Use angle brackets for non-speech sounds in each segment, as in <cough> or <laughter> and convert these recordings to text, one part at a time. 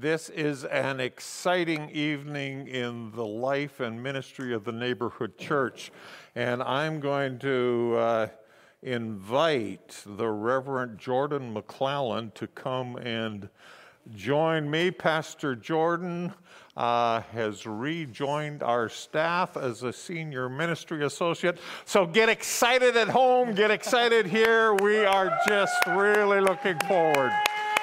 This is an exciting evening in the life and ministry of the neighborhood church. And I'm going to uh, invite the Reverend Jordan McClellan to come and join me. Pastor Jordan uh, has rejoined our staff as a senior ministry associate. So get excited at home, get excited here. We are just really looking forward.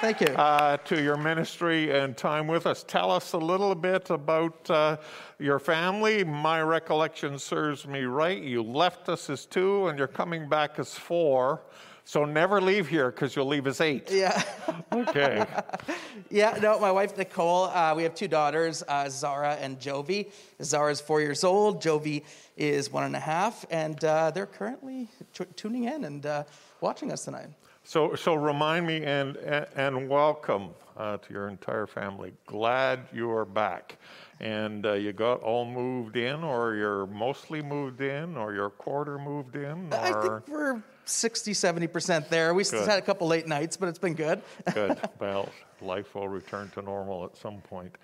Thank you. Uh, to your ministry and time with us. Tell us a little bit about uh, your family. My recollection serves me right. You left us as two and you're coming back as four. So never leave here because you'll leave as eight. Yeah. <laughs> Okay. <laughs> yeah, no, my wife Nicole, uh, we have two daughters, uh, Zara and Jovi. Zara is four years old, Jovi is one and a half, and uh, they're currently t- tuning in and uh, watching us tonight. So, so remind me and, and welcome uh, to your entire family. Glad you are back. And uh, you got all moved in, or you're mostly moved in, or you're quarter moved in? Or... I think we're 60, 70% there. We still had a couple late nights, but it's been good. <laughs> good. Well, life will return to normal at some point.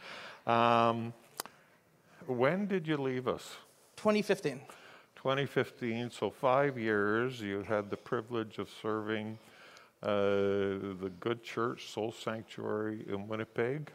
Um, when did you leave us? 2015. 2015, so five years. You had the privilege of serving the Good Church Soul Sanctuary in Winnipeg.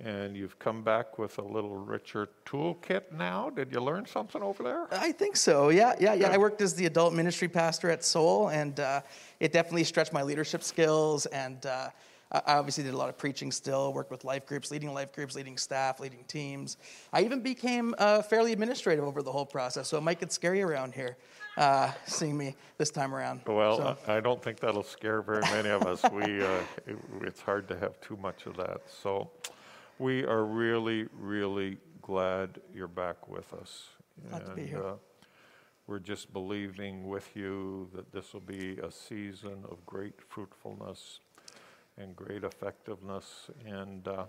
And you've come back with a little richer toolkit now. Did you learn something over there? I think so. Yeah, yeah, yeah. I worked as the adult ministry pastor at Soul, and uh, it definitely stretched my leadership skills. And uh, I obviously did a lot of preaching still, worked with life groups, leading life groups, leading staff, leading teams. I even became uh, fairly administrative over the whole process, so it might get scary around here uh, seeing me this time around. Well, so. I don't think that'll scare very many of us. we, uh, it, it's hard to have too much of that. So we are really, really glad you're back with us. Glad and, to be here. Uh, we're just believing with you that this will be a season of great fruitfulness and great effectiveness. And uh,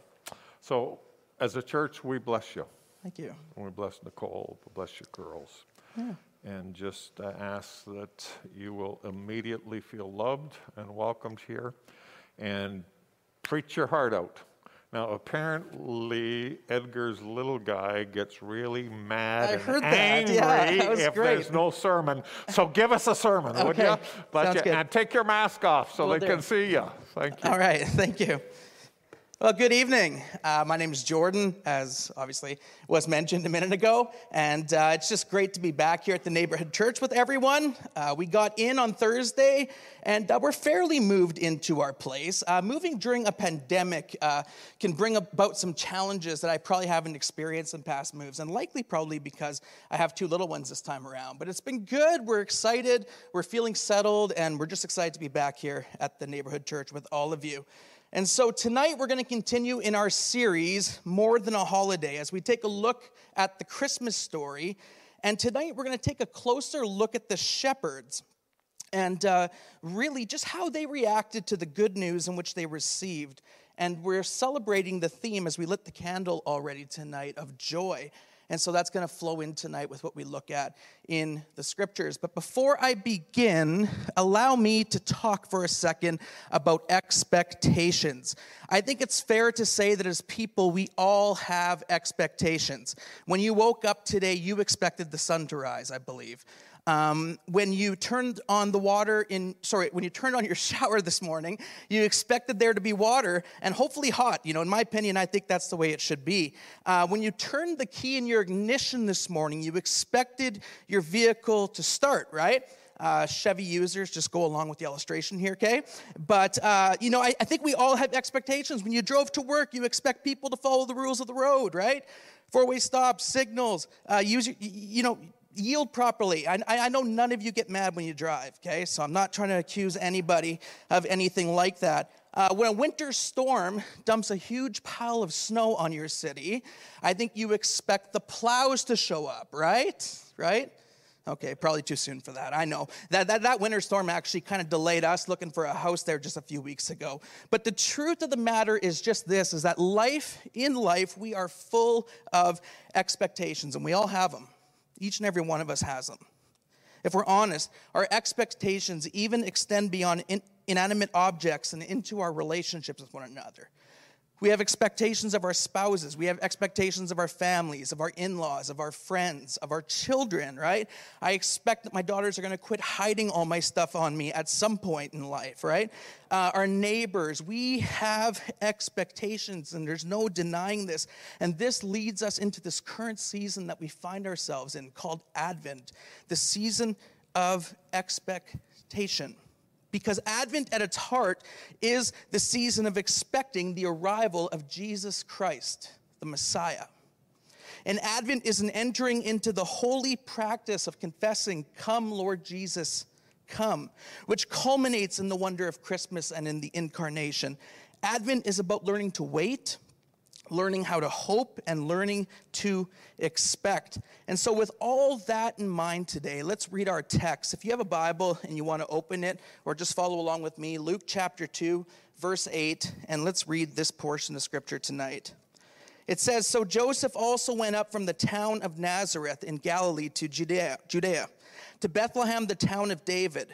so, as a church, we bless you. Thank you. And we bless Nicole. We bless your girls. Yeah and just uh, ask that you will immediately feel loved and welcomed here and preach your heart out. Now, apparently, Edgar's little guy gets really mad I and angry that. Yeah, if great. there's no sermon. So give us a sermon, okay. would you? Sounds you? Good. And take your mask off so Will they do. can see you. Thank you. All right, <laughs> thank you. Well, good evening. Uh, my name is Jordan, as obviously was mentioned a minute ago, and uh, it's just great to be back here at the neighborhood church with everyone. Uh, we got in on Thursday, and uh, we're fairly moved into our place. Uh, moving during a pandemic uh, can bring about some challenges that I probably haven't experienced in past moves, and likely probably because I have two little ones this time around. But it's been good. We're excited. We're feeling settled, and we're just excited to be back here at the neighborhood church with all of you. And so tonight we're going to continue in our series, More Than a Holiday, as we take a look at the Christmas story. And tonight we're going to take a closer look at the shepherds and uh, really just how they reacted to the good news in which they received. And we're celebrating the theme as we lit the candle already tonight of joy. And so that's going to flow in tonight with what we look at in the scriptures. But before I begin, allow me to talk for a second about expectations. I think it's fair to say that as people, we all have expectations. When you woke up today, you expected the sun to rise, I believe. Um, when you turned on the water in, sorry, when you turned on your <laughs> shower this morning, you expected there to be water and hopefully hot. You know, in my opinion, I think that's the way it should be. Uh, when you turned the key in your ignition this morning, you expected your vehicle to start, right? Uh, Chevy users, just go along with the illustration here, okay? But, uh, you know, I, I, think we all have expectations. When you drove to work, you expect people to follow the rules of the road, right? Four way stops, signals, uh, use your, you know, yield properly. I, I know none of you get mad when you drive, okay? So I'm not trying to accuse anybody of anything like that. Uh, when a winter storm dumps a huge pile of snow on your city, I think you expect the plows to show up, right? Right? Okay, probably too soon for that. I know. That, that, that winter storm actually kind of delayed us looking for a house there just a few weeks ago. But the truth of the matter is just this is that life, in life, we are full of expectations, and we all have them. Each and every one of us has them. If we're honest, our expectations even extend beyond in, inanimate objects and into our relationships with one another. We have expectations of our spouses. We have expectations of our families, of our in laws, of our friends, of our children, right? I expect that my daughters are going to quit hiding all my stuff on me at some point in life, right? Uh, our neighbors, we have expectations, and there's no denying this. And this leads us into this current season that we find ourselves in called Advent, the season of expectation because Advent at its heart is the season of expecting the arrival of Jesus Christ, the Messiah. And Advent is an entering into the holy practice of confessing, Come, Lord Jesus, come, which culminates in the wonder of Christmas and in the incarnation. Advent is about learning to wait learning how to hope and learning to expect. And so, with all that in mind today, let's read our text. If you have a Bible and you want to open it or just follow along with me, Luke chapter 2, verse 8, and let's read this portion of scripture tonight. It says So Joseph also went up from the town of Nazareth in Galilee to Judea, Judea to Bethlehem, the town of David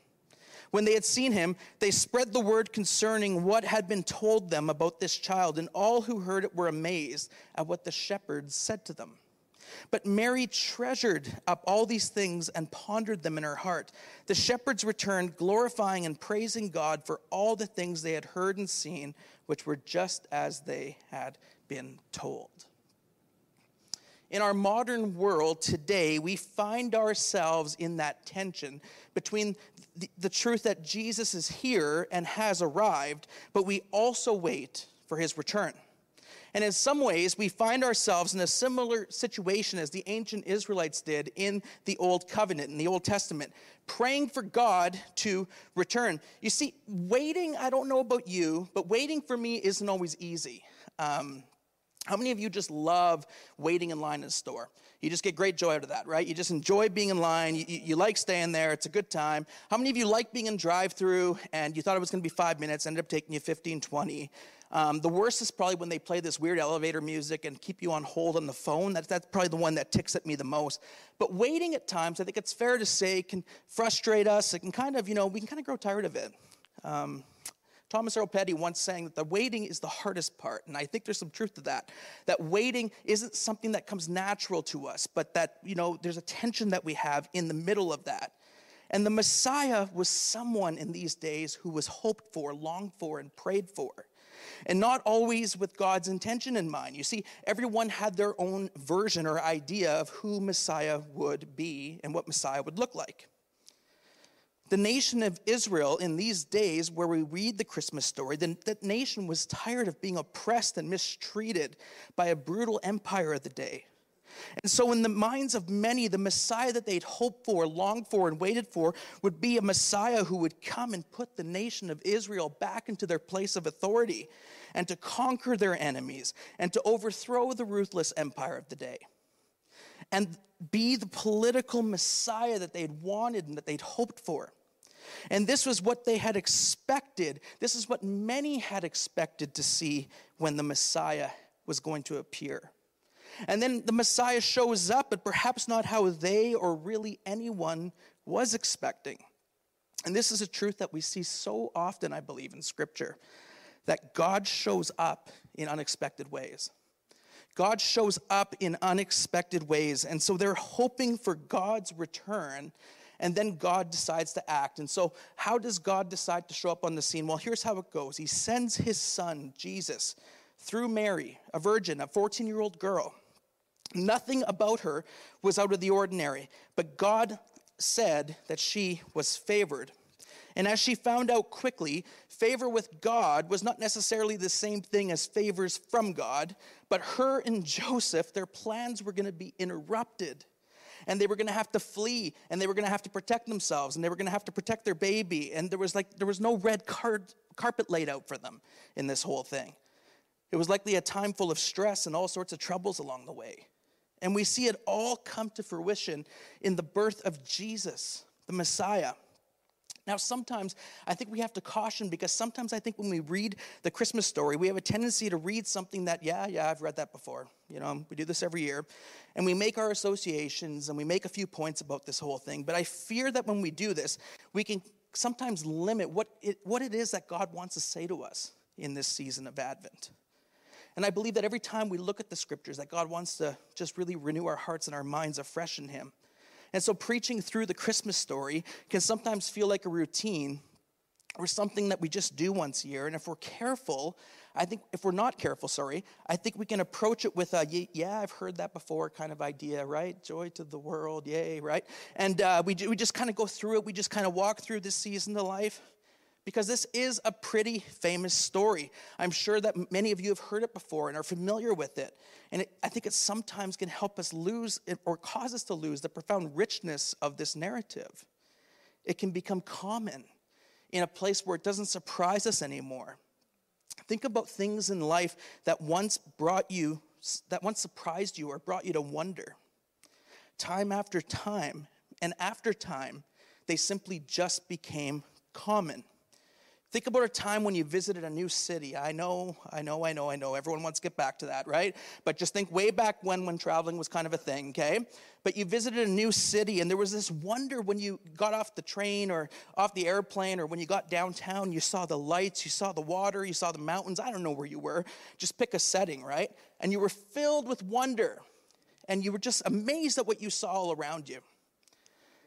When they had seen him, they spread the word concerning what had been told them about this child, and all who heard it were amazed at what the shepherds said to them. But Mary treasured up all these things and pondered them in her heart. The shepherds returned, glorifying and praising God for all the things they had heard and seen, which were just as they had been told. In our modern world today, we find ourselves in that tension between the, the truth that Jesus is here and has arrived, but we also wait for his return. And in some ways, we find ourselves in a similar situation as the ancient Israelites did in the Old Covenant, in the Old Testament, praying for God to return. You see, waiting, I don't know about you, but waiting for me isn't always easy. Um, how many of you just love waiting in line in a store? You just get great joy out of that, right? You just enjoy being in line. You, you, like staying there. It's a good time. How many of you like being in drive through and you thought it was going to be five minutes, ended up taking you 15, 20? Um, the worst is probably when they play this weird elevator music and keep you on hold on the phone. That's, that's probably the one that ticks at me the most. But waiting at times, I think it's fair to say, can frustrate us. It can kind of, you know, we can kind of grow tired of it. Um, Thomas Earl Petty once saying that the waiting is the hardest part. And I think there's some truth to that. That waiting isn't something that comes natural to us, but that, you know, there's a tension that we have in the middle of that. And the Messiah was someone in these days who was hoped for, longed for, and prayed for. And not always with God's intention in mind. You see, everyone had their own version or idea of who Messiah would be and what Messiah would look like. The nation of Israel in these days, where we read the Christmas story, the, that nation was tired of being oppressed and mistreated by a brutal empire of the day. And so, in the minds of many, the Messiah that they'd hoped for, longed for, and waited for would be a Messiah who would come and put the nation of Israel back into their place of authority and to conquer their enemies and to overthrow the ruthless empire of the day and be the political Messiah that they'd wanted and that they'd hoped for. And this was what they had expected. This is what many had expected to see when the Messiah was going to appear. And then the Messiah shows up, but perhaps not how they or really anyone was expecting. And this is a truth that we see so often, I believe, in Scripture that God shows up in unexpected ways. God shows up in unexpected ways. And so they're hoping for God's return, and then God decides to act. And so, how does God decide to show up on the scene? Well, here's how it goes He sends his son, Jesus, through Mary, a virgin, a 14 year old girl. Nothing about her was out of the ordinary, but God said that she was favored. And as she found out quickly, favor with God was not necessarily the same thing as favors from God, but her and <laughs> Joseph, their plans were going to be interrupted. And they were going to have to flee, and they were going to have to protect themselves, and they were going to have to protect their baby. And there was like there was no red card, carpet laid out for them in this whole thing. It was likely a time full of stress and all sorts of troubles along the way. And we see it all come to fruition in the birth of Jesus, the Messiah. Now, sometimes I think we have to caution because sometimes I think when we read the Christmas story, we have a tendency to read something that, yeah, yeah, I've read that before. You know, we do this every year. And we make our associations and we make a few points about this whole thing. But I fear that when we do this, we can sometimes limit what it, what it is that God wants to say to us in this season of Advent. And I believe that every time we look at the scriptures, that God wants to just really renew our hearts and our minds afresh in Him. And so preaching through the Christmas story can sometimes feel like a routine or something that we just do once a year. And if we're careful, I think if we're not careful, sorry, I think we can approach it with a, yeah, I've heard that before kind of idea, right? Joy to the world, yay, right? And uh, we, we just kind of go through it. We just kind of walk through this season of life because this is a pretty famous story. I'm sure that many of you have heard it before and are familiar with it. And it, I think it sometimes can help us lose or cause us to lose the profound richness of this narrative. It can become common in a place where it doesn't surprise us anymore. Think about things in life that once brought you, that once surprised you or brought you to wonder. Time after time and after time, they simply just became common. Think about a time when you visited a new city. I know, I know, I know, I know. Everyone wants to get back to that, right? But just think way back when, when traveling was kind of a thing, okay? But you visited a new city, and there was this wonder when you got off the train or off the airplane or when you got downtown, you saw the lights, you saw the water, you saw the mountains. I don't know where you were. Just pick a setting, right? And you were filled with wonder, and you were just amazed at what you saw all around you.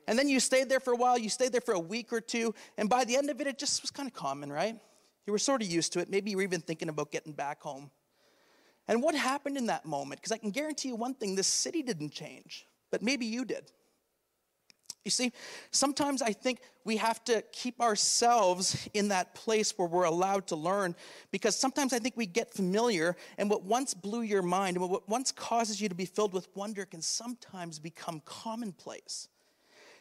And then you stayed there for a while, you stayed there for a week or two, and by the end of it, it just was kind of common, right? You were sort of used to it. Maybe you were even thinking about getting back home. And what happened in that moment? Because I can guarantee you one thing this city didn't change, but maybe you did. You see, sometimes I think we have to keep ourselves in that place where we're allowed to learn because sometimes I think we get familiar and what once blew your mind and what once causes you to be filled with wonder can sometimes become commonplace.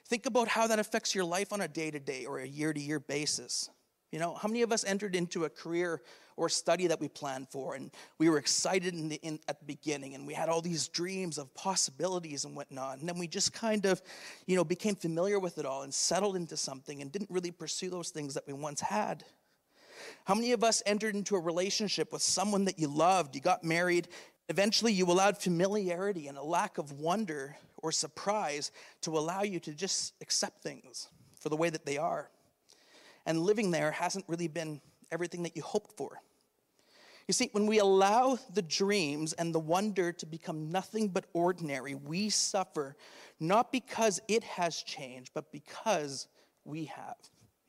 Think about how that affects your life on a day to day or a year to year basis. You know, how many of us entered into a career or study that we planned for and we were excited in the, in, at the beginning and we had all these dreams of possibilities and whatnot. And then we just kind of, you know, became familiar with it all and settled into something and didn't really pursue those things that we once had. How many of us entered into a relationship with someone that you loved? You got married. Eventually, you allowed familiarity and a lack of wonder or surprise to allow you to just accept things for the way that they are. And living there hasn't really been everything that you hoped for. You see, when we allow the dreams and the wonder to become nothing but ordinary, we suffer not because it has changed, but because we have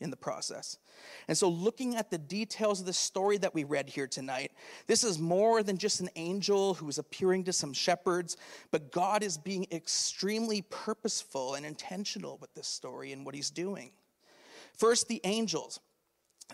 in the process. And so, looking at the details of the story that we read here tonight, this is more than just an angel who is appearing to some shepherds, but God is being extremely purposeful and intentional with this story and what he's doing. First, the angels.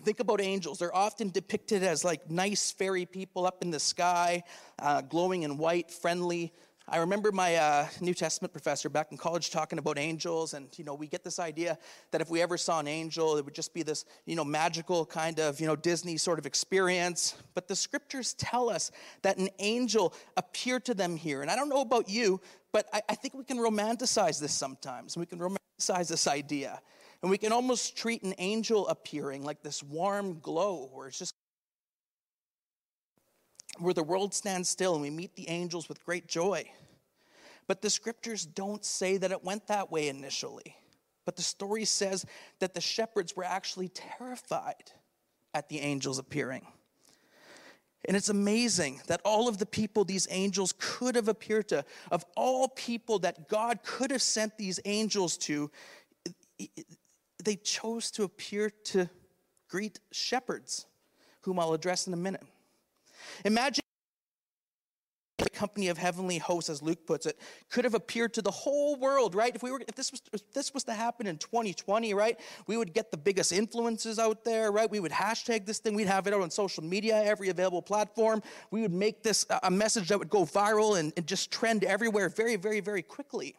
Think about angels. They're often depicted as like nice fairy people up in the sky, uh, glowing in white, friendly. I remember my uh, New Testament professor back in college talking about angels, and you know, we get this idea that if we ever saw an angel, it would just be this, you know, magical kind of, you know, Disney sort of experience. But the scriptures tell us that an angel appeared to them here. And I don't know about you, but I, I think we can romanticize this sometimes. We can romanticize this idea. And we can almost treat an angel appearing like this warm glow where it's just where the world stands still and we meet the angels with great joy. But the scriptures don't say that it went that way initially. But the story says that the shepherds were actually terrified at the angels appearing. And it's amazing that all of the people these angels could have appeared to, of all people that God could have sent these angels to, they chose to appear to greet shepherds, whom I'll address in a minute. Imagine the company of heavenly hosts, as Luke puts it, could have appeared to the whole world, right? If we were, if this was, if this was to happen in 2020, right, we would get the biggest influences out there, right? We would hashtag this thing, we'd have it out on social media, every available platform. We would make this a message that would go viral and, and just trend everywhere very, very, very quickly.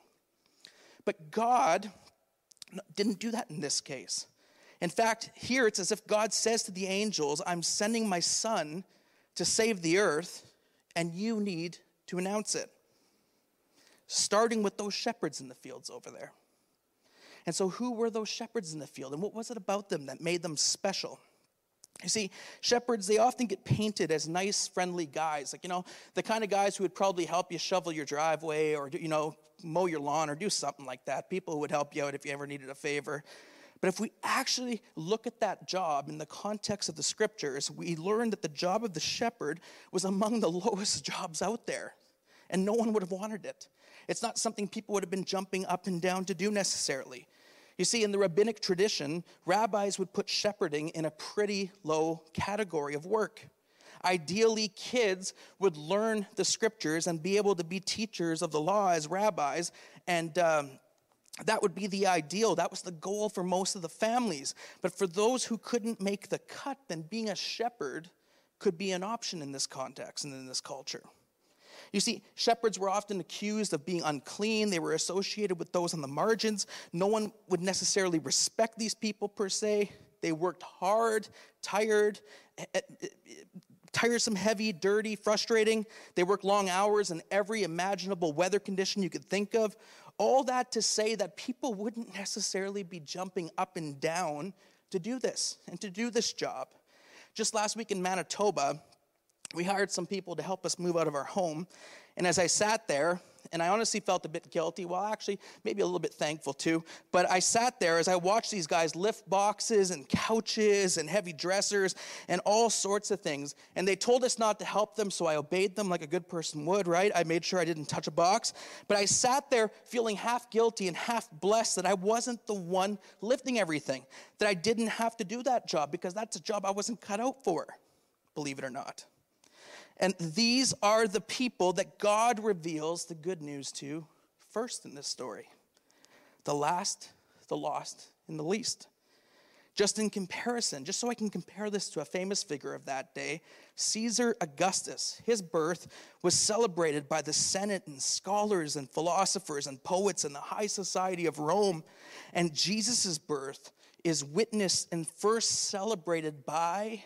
But God didn't do that in this case. In fact, here it's as if God says to the angels, I'm sending my son to save the earth, and you need to announce it. Starting with those shepherds in the fields over there. And so, who were those shepherds in the field, and what was it about them that made them special? You see, shepherds, they often get painted as nice, friendly guys. Like, you know, the kind of guys who would probably help you shovel your driveway or, you know, mow your lawn or do something like that. People who would help you out if you ever needed a favor. But if we actually look at that job in the context of the scriptures, we learn that the job of the shepherd was among the <laughs> lowest jobs out there, and no one would have wanted it. It's not something people would have been jumping up and down to do necessarily. You see, in the rabbinic tradition, rabbis would put shepherding in a pretty low category of work. Ideally, kids would learn the scriptures and be able to be teachers of the law as rabbis, and um, that would be the ideal. That was the goal for most of the families. But for those who couldn't make the cut, then being a shepherd could be an option in this context and in this culture. You see, shepherds were often accused of being unclean. They were associated with those on the margins. No one would necessarily respect these people per se. They worked hard, tired, eh, eh, tiresome, heavy, dirty, frustrating. They worked long hours in every imaginable weather condition you could think of. All that to say that people wouldn't necessarily be jumping up and down to do this and to do this job. Just last week in Manitoba, we hired some people to help us move out of our home. And as I sat there, and I honestly felt a bit guilty. Well, actually, maybe a little bit thankful too. But I sat there as I watched these guys lift boxes and couches and heavy dressers and all sorts of things. And they told us not to help them, so I obeyed them like a good person would, right? I made sure I didn't touch a box. But I sat there feeling half guilty and half blessed that I wasn't the one lifting everything, that I didn't have to do that job because that's a job I wasn't cut out for, believe it or not. And these are the people that God reveals the good news to first in this story the last, the lost, and the least. Just in comparison, just so I can compare this to a famous figure of that day, Caesar Augustus, his birth was celebrated by the Senate and scholars and philosophers and poets and the high society of Rome. And Jesus' birth is witnessed and first celebrated by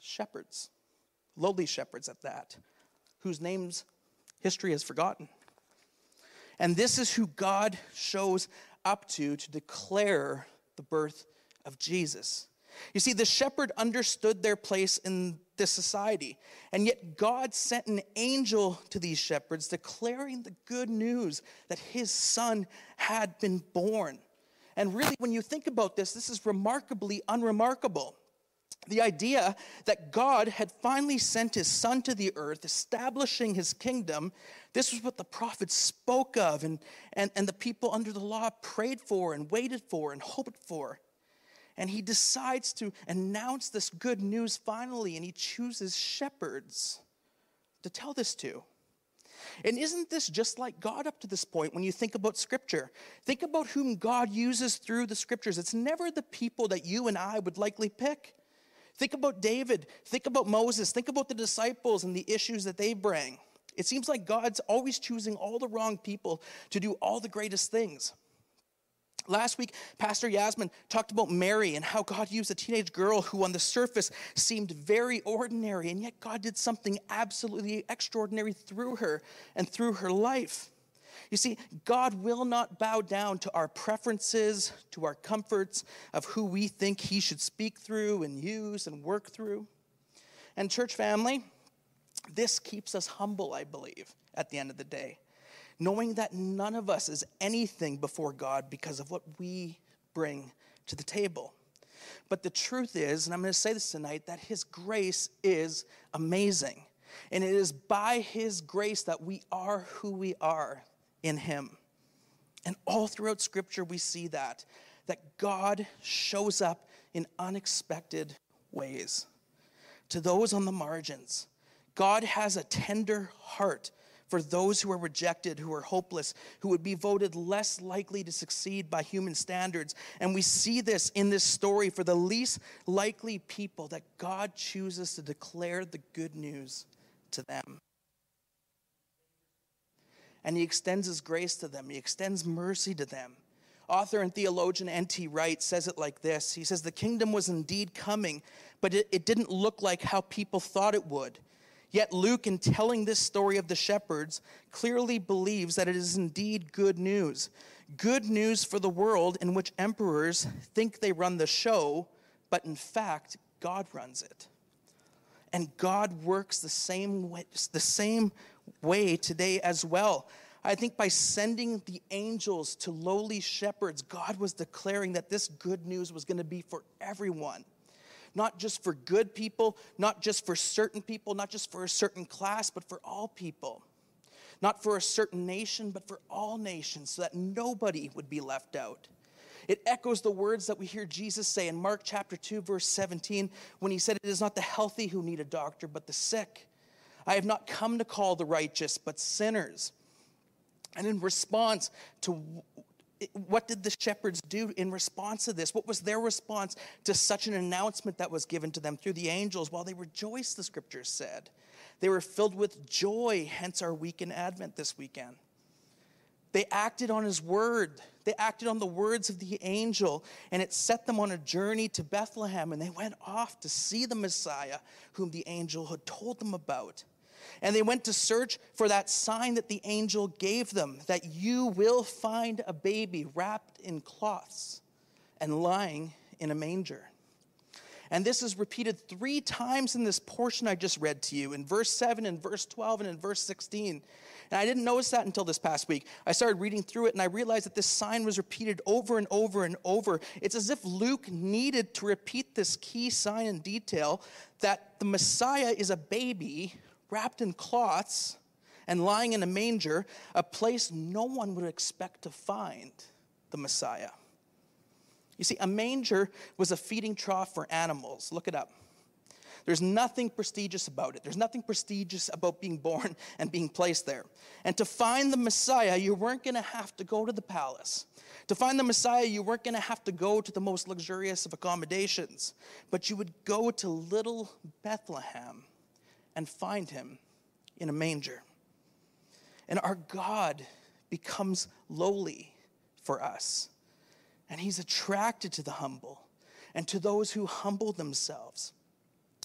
shepherds lowly shepherds at that, whose names history has forgotten. And this is who God shows up to to declare the birth of Jesus. You see, the shepherd understood their place in this society, and yet God sent an angel to these shepherds declaring the good news that his son had been born. And really, when you think about this, this is remarkably unremarkable the idea that God had finally sent his son to the earth, establishing his kingdom. This was what the prophets spoke of, and, and, and the people under the law prayed for, and waited for, and hoped for. And he decides to announce this good news finally, and he chooses shepherds to tell this to. And isn't this just like God up to this point when you think about Scripture? Think about whom God uses through the Scriptures. It's never the people that you and I would likely pick. Think about David. Think about Moses. Think about the disciples and the issues that they bring. It seems like God's always choosing all the wrong people to do all the greatest things. Last week, Pastor Yasmin talked about Mary and how God used a teenage girl who, on the surface, seemed very ordinary, and yet God did something absolutely extraordinary through her and through her life. You see, God will not bow down to our preferences, to our comforts of who we think He should speak through and use and work through. And, church family, this keeps us humble, I believe, at the end of the day knowing that none of us is anything before God because of what we bring to the table. But the truth is, and I'm going to say this tonight, that His grace is amazing. And it is by His grace that we are who we are in Him. And all throughout Scripture, we see that, that God shows up in unexpected ways. To those on the margins, God has a tender heart for those who are rejected, who are hopeless, who would be voted less likely to succeed by human standards. And we see this in this story for the least likely people that God chooses to declare the good news to them. And he extends his grace to them, he extends mercy to them. Author and theologian N.T. Wright says it like this He says, The kingdom was indeed coming, but it, it didn't look like how people thought it would. Yet Luke, in telling this story of the shepherds, clearly believes that it is indeed good news. Good news for the world in which emperors think they run the show, but in fact, God runs it. And God works the same way, the same way today as well. I think by sending the angels to lowly shepherds, God was declaring that this good news was going to be for everyone not just for good people, not just for certain people, not just for a certain class, but for all people. Not for a certain nation, but for all nations, so that nobody would be left out. It echoes the words that we hear Jesus say in Mark chapter 2, verse 17, when he said, It is not the healthy who need a doctor, but the sick. I have not come to call the righteous, but sinners. And in response to what did the shepherds do in response to this? What was their response to such an announcement that was given to them through the angels? While they rejoiced, the scriptures said. They were filled with joy, hence our week in Advent this weekend. They acted on his word. They acted on the words of the angel, and it set them on a journey to Bethlehem, and they went off to see the Messiah whom the angel had told them about. And they went to search for that sign that the angel gave them that you will find a baby wrapped in cloths and lying in a manger. And this is repeated three times in this portion I just read to you in verse 7, in verse 12, and in verse 16. And I didn't notice that until this past week. I started reading through it and I realized that this sign was repeated over and over and over. It's as if Luke needed to repeat this key sign in detail that the Messiah is a baby wrapped in cloths and lying in a manger, a place no one would expect to find the Messiah. You see, a manger was a feeding trough for animals. Look it up. There's nothing prestigious about it. There's nothing prestigious about being born <laughs> and being placed there. And to find the Messiah, you weren't going to have to go to the palace. To find the Messiah, you weren't going to have to go to the most luxurious of accommodations, but you would go to little Bethlehem and find him in a manger. And our God becomes lowly for us. And he's attracted to the humble and to those who humble themselves.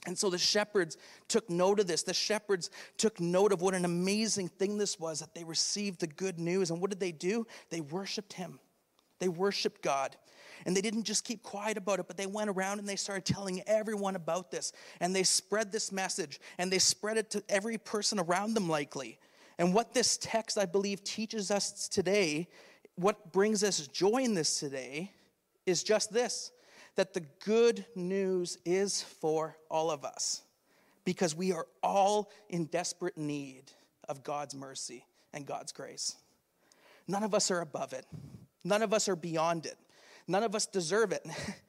And so the shepherds took note of this. The shepherds took note of what an amazing thing this was that they received the good news. And what did they do? They worshiped him. They worshiped God. And they didn't just keep quiet about it, but they went around and they started telling everyone about this. And they spread this message and they spread it to every person around them, likely. And what this text, I believe, teaches us today, what brings us joy in this today, is just this that the good news is for all of us because we are all in desperate need of God's mercy and God's grace. None of us are above it, none of us are beyond it. None of us deserve it, <laughs>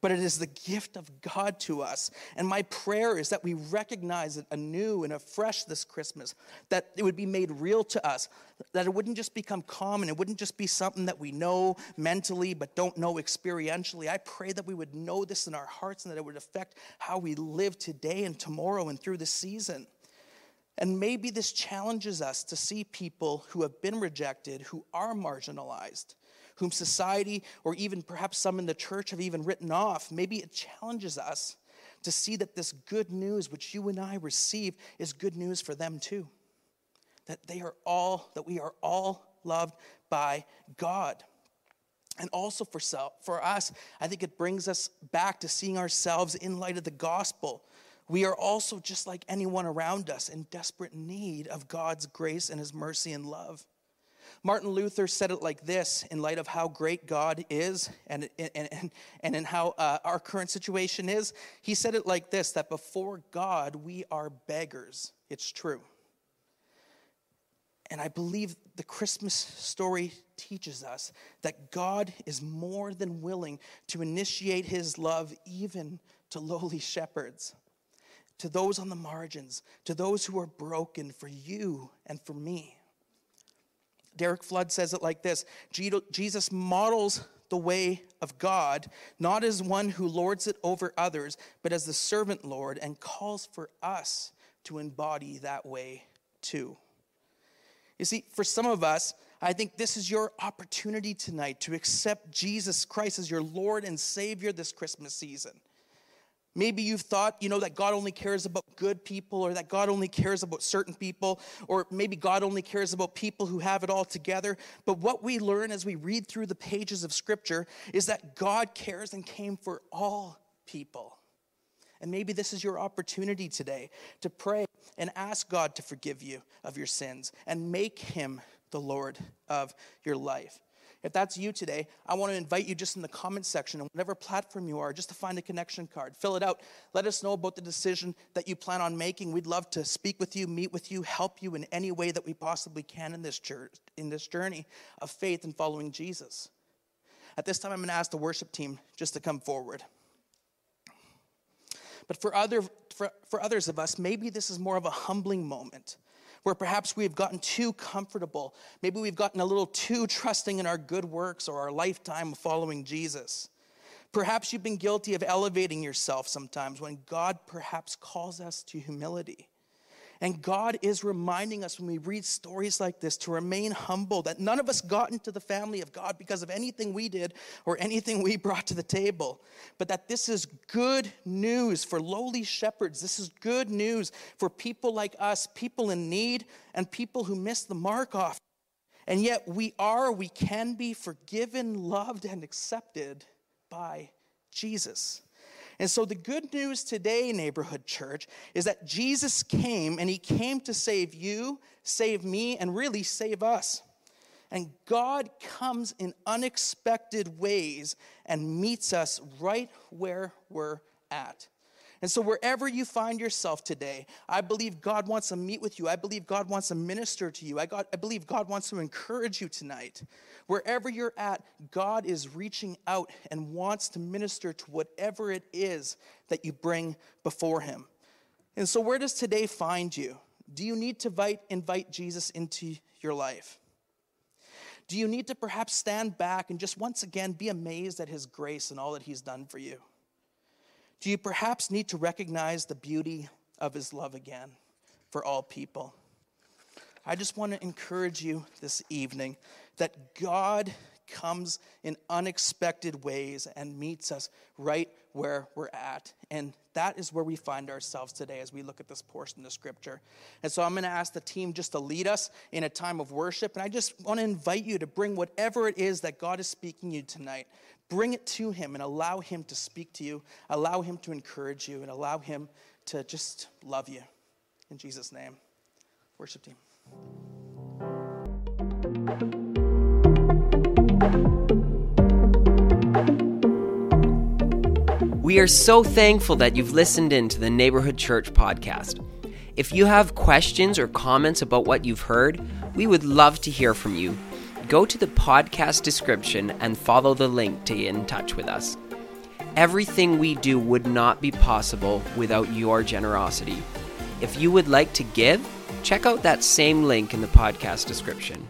but it is the gift of God to us. And my prayer is that we recognize it anew and afresh this Christmas, that it would be made real to us, that it wouldn't just become common, it wouldn't just be something that we know mentally but don't know experientially. I pray that we would know this in our hearts and that it would affect how we live today and tomorrow and through the season. And maybe this challenges us to see people who have been rejected, who are marginalized, whom society or even perhaps some in the church have even written off. Maybe it challenges us to see that this good news, which you and I receive, is good news for them too. That they are all, that we are all loved by God. And also for, self, for us, I think it brings us back to seeing ourselves in light of the gospel. We are also just like anyone around us in desperate need of God's grace and his mercy and love. Martin Luther said it like this in light of how great God is and, and, and, and in how uh, our current situation is. He said it like this that before God, we are beggars. It's true. And I believe the Christmas story teaches us that God is more than willing to initiate his love even to lowly shepherds, to those on the margins, to those who are broken for you and for me. Derek Flood says it like this Jesus models the way of God, not as one who lords it over others, but as the servant Lord, and calls for us to embody that way too. You see, for some of us, I think this is your opportunity tonight to accept Jesus Christ as your Lord and Savior this Christmas season. Maybe you've thought, you know, that God only cares about good people or that God only cares about certain people, or maybe God only cares about people who have it all together. But what we learn as we read through the pages of Scripture is that God cares and came for all people. And maybe this is your opportunity today to pray and ask God to forgive you of your sins and make Him the Lord of your life. If that's you today, I want to invite you just in the comment section on whatever platform you are, just to find a connection card. Fill it out. Let us know about the decision that you plan on making. We'd love to speak with you, meet with you, help you in any way that we possibly can in this church, in this journey of faith and following Jesus. At this time, I'm going to ask the worship team just to come forward. But for, other, for, for others of us, maybe this is more of a humbling moment where perhaps we've gotten too comfortable. Maybe we've gotten a little too trusting in our good works or our lifetime following Jesus. Perhaps you've been guilty of elevating yourself sometimes when God perhaps calls us to humility. And God is reminding us when we read stories like this to remain humble, that none of us got into the family of God because of anything we did or anything we brought to the table, but that this is good news for lowly shepherds. This is good news for people like us, people in need, and people who miss the mark off. And yet we are, we can be forgiven, loved, and accepted by Jesus. And so, the good news today, neighborhood church, is that Jesus came and he came to save you, save me, and really save us. And God comes in unexpected ways and meets us right where we're at. And so, wherever you find yourself today, I believe God wants to meet with you. I believe God wants to minister to you. I, got, I believe God wants to encourage you tonight. Wherever you're at, God is reaching out and wants to minister to whatever it is that you bring before Him. And so, where does today find you? Do you need to invite, invite Jesus into your life? Do you need to perhaps stand back and just once again be amazed at His grace and all that He's done for you? Do you perhaps need to recognize the beauty of his love again for all people? I just want to encourage you this evening that God comes in unexpected ways and meets us right where we're at. And that is where we find ourselves today as we look at this portion of scripture. And so I'm going to ask the team just to lead us in a time of worship. And I just want to invite you to bring whatever it is that God is speaking you tonight. Bring it to Him and allow Him to speak to you, allow Him to encourage you, and allow Him to just love you. In Jesus' name. Worship team. We are so thankful that you've listened in to the Neighborhood Church podcast. If you have questions or comments about what you've heard, we would love to hear from you go to the podcast description and follow the link to get in touch with us. Everything we do would not be possible without your generosity. If you would like to give, check out that same link in the podcast description.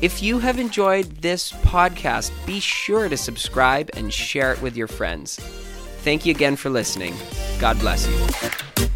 If you have enjoyed this podcast, be sure to subscribe and share it with your friends. Thank you again for listening. God bless you.